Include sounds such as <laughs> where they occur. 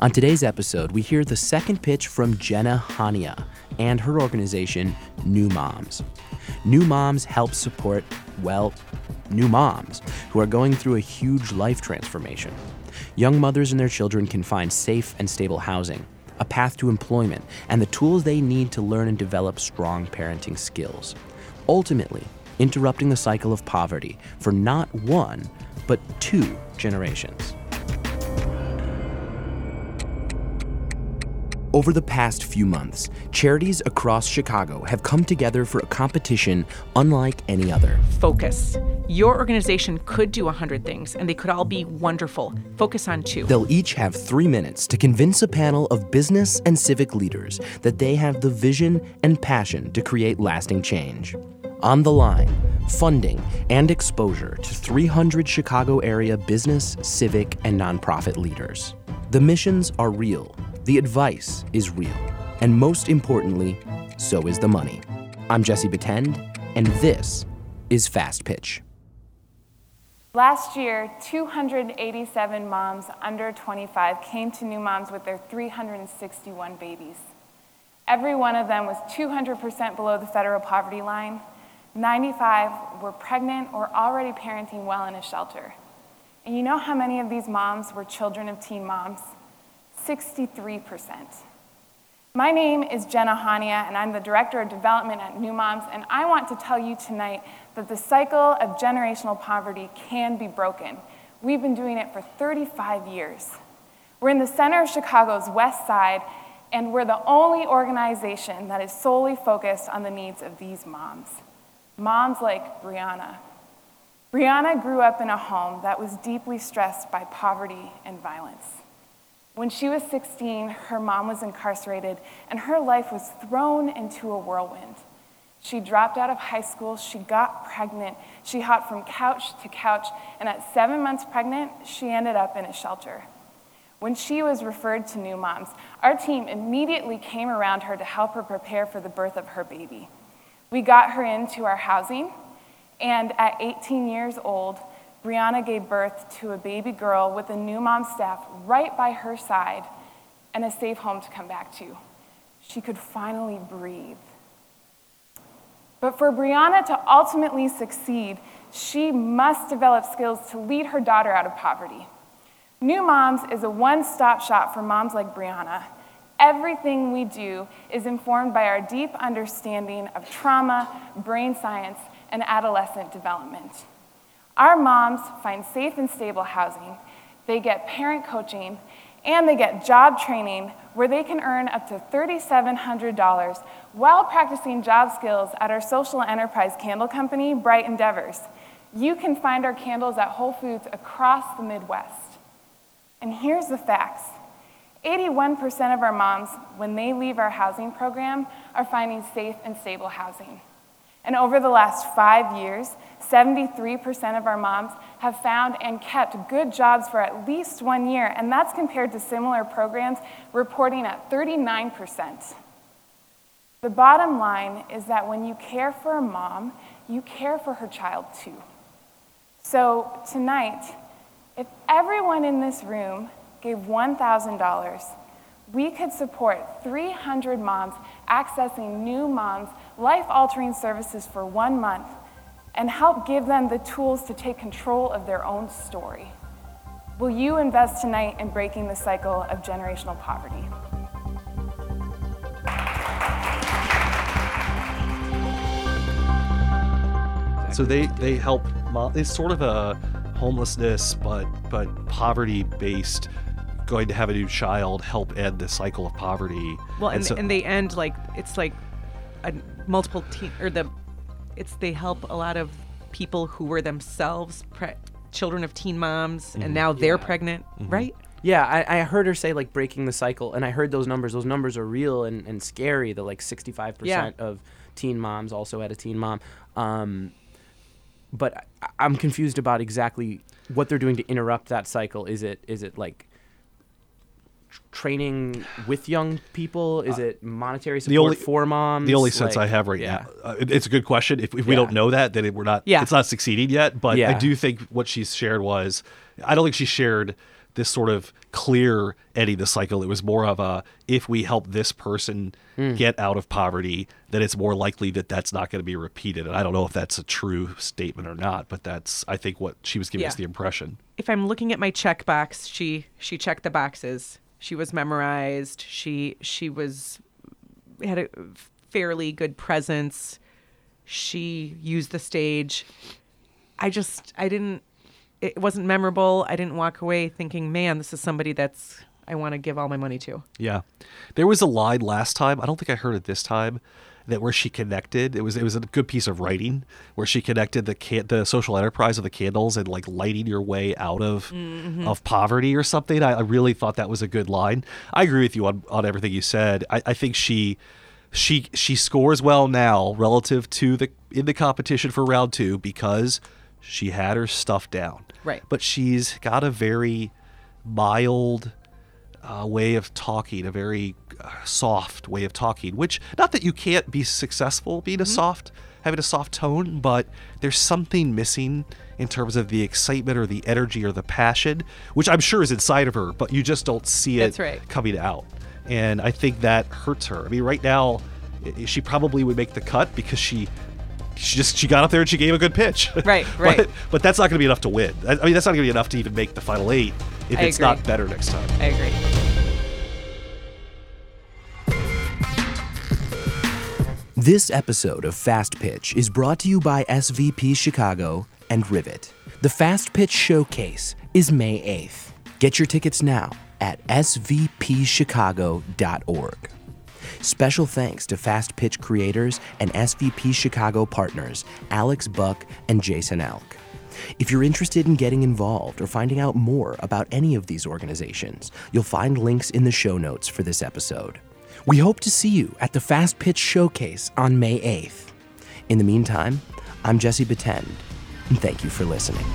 On today's episode, we hear the second pitch from Jenna Hania and her organization, New Moms. New Moms helps support, well, new moms who are going through a huge life transformation. Young mothers and their children can find safe and stable housing, a path to employment, and the tools they need to learn and develop strong parenting skills. Ultimately, interrupting the cycle of poverty for not one, but two generations. Over the past few months, charities across Chicago have come together for a competition unlike any other. Focus. Your organization could do 100 things, and they could all be wonderful. Focus on two. They'll each have three minutes to convince a panel of business and civic leaders that they have the vision and passion to create lasting change. On the line, funding and exposure to 300 Chicago area business, civic, and nonprofit leaders. The missions are real the advice is real. And most importantly, so is the money. I'm Jesse Batend, and this is Fast Pitch. Last year, 287 moms under 25 came to New Moms with their 361 babies. Every one of them was 200% below the federal poverty line. 95 were pregnant or already parenting well in a shelter. And you know how many of these moms were children of teen moms? 63%. My name is Jenna Hania, and I'm the Director of Development at New Moms, and I want to tell you tonight that the cycle of generational poverty can be broken. We've been doing it for 35 years. We're in the center of Chicago's west side, and we're the only organization that is solely focused on the needs of these moms. Moms like Brianna. Brianna grew up in a home that was deeply stressed by poverty and violence. When she was 16, her mom was incarcerated and her life was thrown into a whirlwind. She dropped out of high school, she got pregnant, she hopped from couch to couch, and at seven months pregnant, she ended up in a shelter. When she was referred to New Moms, our team immediately came around her to help her prepare for the birth of her baby. We got her into our housing, and at 18 years old, Brianna gave birth to a baby girl with a new mom staff right by her side and a safe home to come back to. She could finally breathe. But for Brianna to ultimately succeed, she must develop skills to lead her daughter out of poverty. New Moms is a one stop shop for moms like Brianna. Everything we do is informed by our deep understanding of trauma, brain science, and adolescent development. Our moms find safe and stable housing, they get parent coaching, and they get job training where they can earn up to $3,700 while practicing job skills at our social enterprise candle company, Bright Endeavors. You can find our candles at Whole Foods across the Midwest. And here's the facts 81% of our moms, when they leave our housing program, are finding safe and stable housing. And over the last five years, 73% of our moms have found and kept good jobs for at least one year, and that's compared to similar programs reporting at 39%. The bottom line is that when you care for a mom, you care for her child too. So tonight, if everyone in this room gave $1,000, we could support 300 moms accessing new moms life altering services for one month and help give them the tools to take control of their own story. Will you invest tonight in breaking the cycle of generational poverty? So they, they help, it's sort of a homelessness, but, but poverty based going to have a new child help end the cycle of poverty. Well, and, and, so, and they end like, it's like a multiple teen, or the it's they help a lot of people who were themselves pre- children of teen moms mm-hmm. and now they're yeah. pregnant, mm-hmm. right? Yeah, I, I, heard her say like breaking the cycle, and I heard those numbers. Those numbers are real and, and scary. The like 65% yeah. of teen moms also had a teen mom. Um, but I, I'm confused about exactly what they're doing to interrupt that cycle. Is it is it like training with young people? Is uh, it monetary support only, for moms? The only sense like, I have right yeah. now, uh, it, it's a good question. If, if we yeah. don't know that, then it, we're not. Yeah. it's not succeeding yet. But yeah. I do think what she's shared was, I don't think she shared this sort of clear ending the cycle. It was more of a if we help this person get out of poverty, then it's more likely that that's not going to be repeated. And I don't know if that's a true statement or not, but that's I think what she was giving us the impression. if I'm looking at my checkbox, she she checked the boxes. She was memorized. She she was had a fairly good presence. She used the stage. I just I didn't it wasn't memorable. I didn't walk away thinking, "Man, this is somebody that's I want to give all my money to." Yeah, there was a line last time. I don't think I heard it this time. That where she connected, it was it was a good piece of writing where she connected the can- the social enterprise of the candles and like lighting your way out of mm-hmm. of poverty or something. I, I really thought that was a good line. I agree with you on, on everything you said. I, I think she she she scores well now relative to the in the competition for round two because she had her stuff down. Right. But she's got a very mild uh, way of talking, a very uh, soft way of talking. Which not that you can't be successful being a soft, having a soft tone, but there's something missing in terms of the excitement or the energy or the passion, which I'm sure is inside of her, but you just don't see it right. coming out. And I think that hurts her. I mean, right now, she probably would make the cut because she. She just she got up there and she gave a good pitch. Right, <laughs> right. but, but that's not going to be enough to win. I I mean, that's not going to be enough to even make the final eight if I it's agree. not better next time. I agree. This episode of Fast Pitch is brought to you by SVP Chicago and Rivet. The Fast Pitch Showcase is May 8th. Get your tickets now at svpchicago.org. Special thanks to Fast Pitch creators and SVP Chicago partners Alex Buck and Jason Elk. If you're interested in getting involved or finding out more about any of these organizations, you'll find links in the show notes for this episode. We hope to see you at the Fast Pitch Showcase on May 8th. In the meantime, I'm Jesse Batend, and thank you for listening.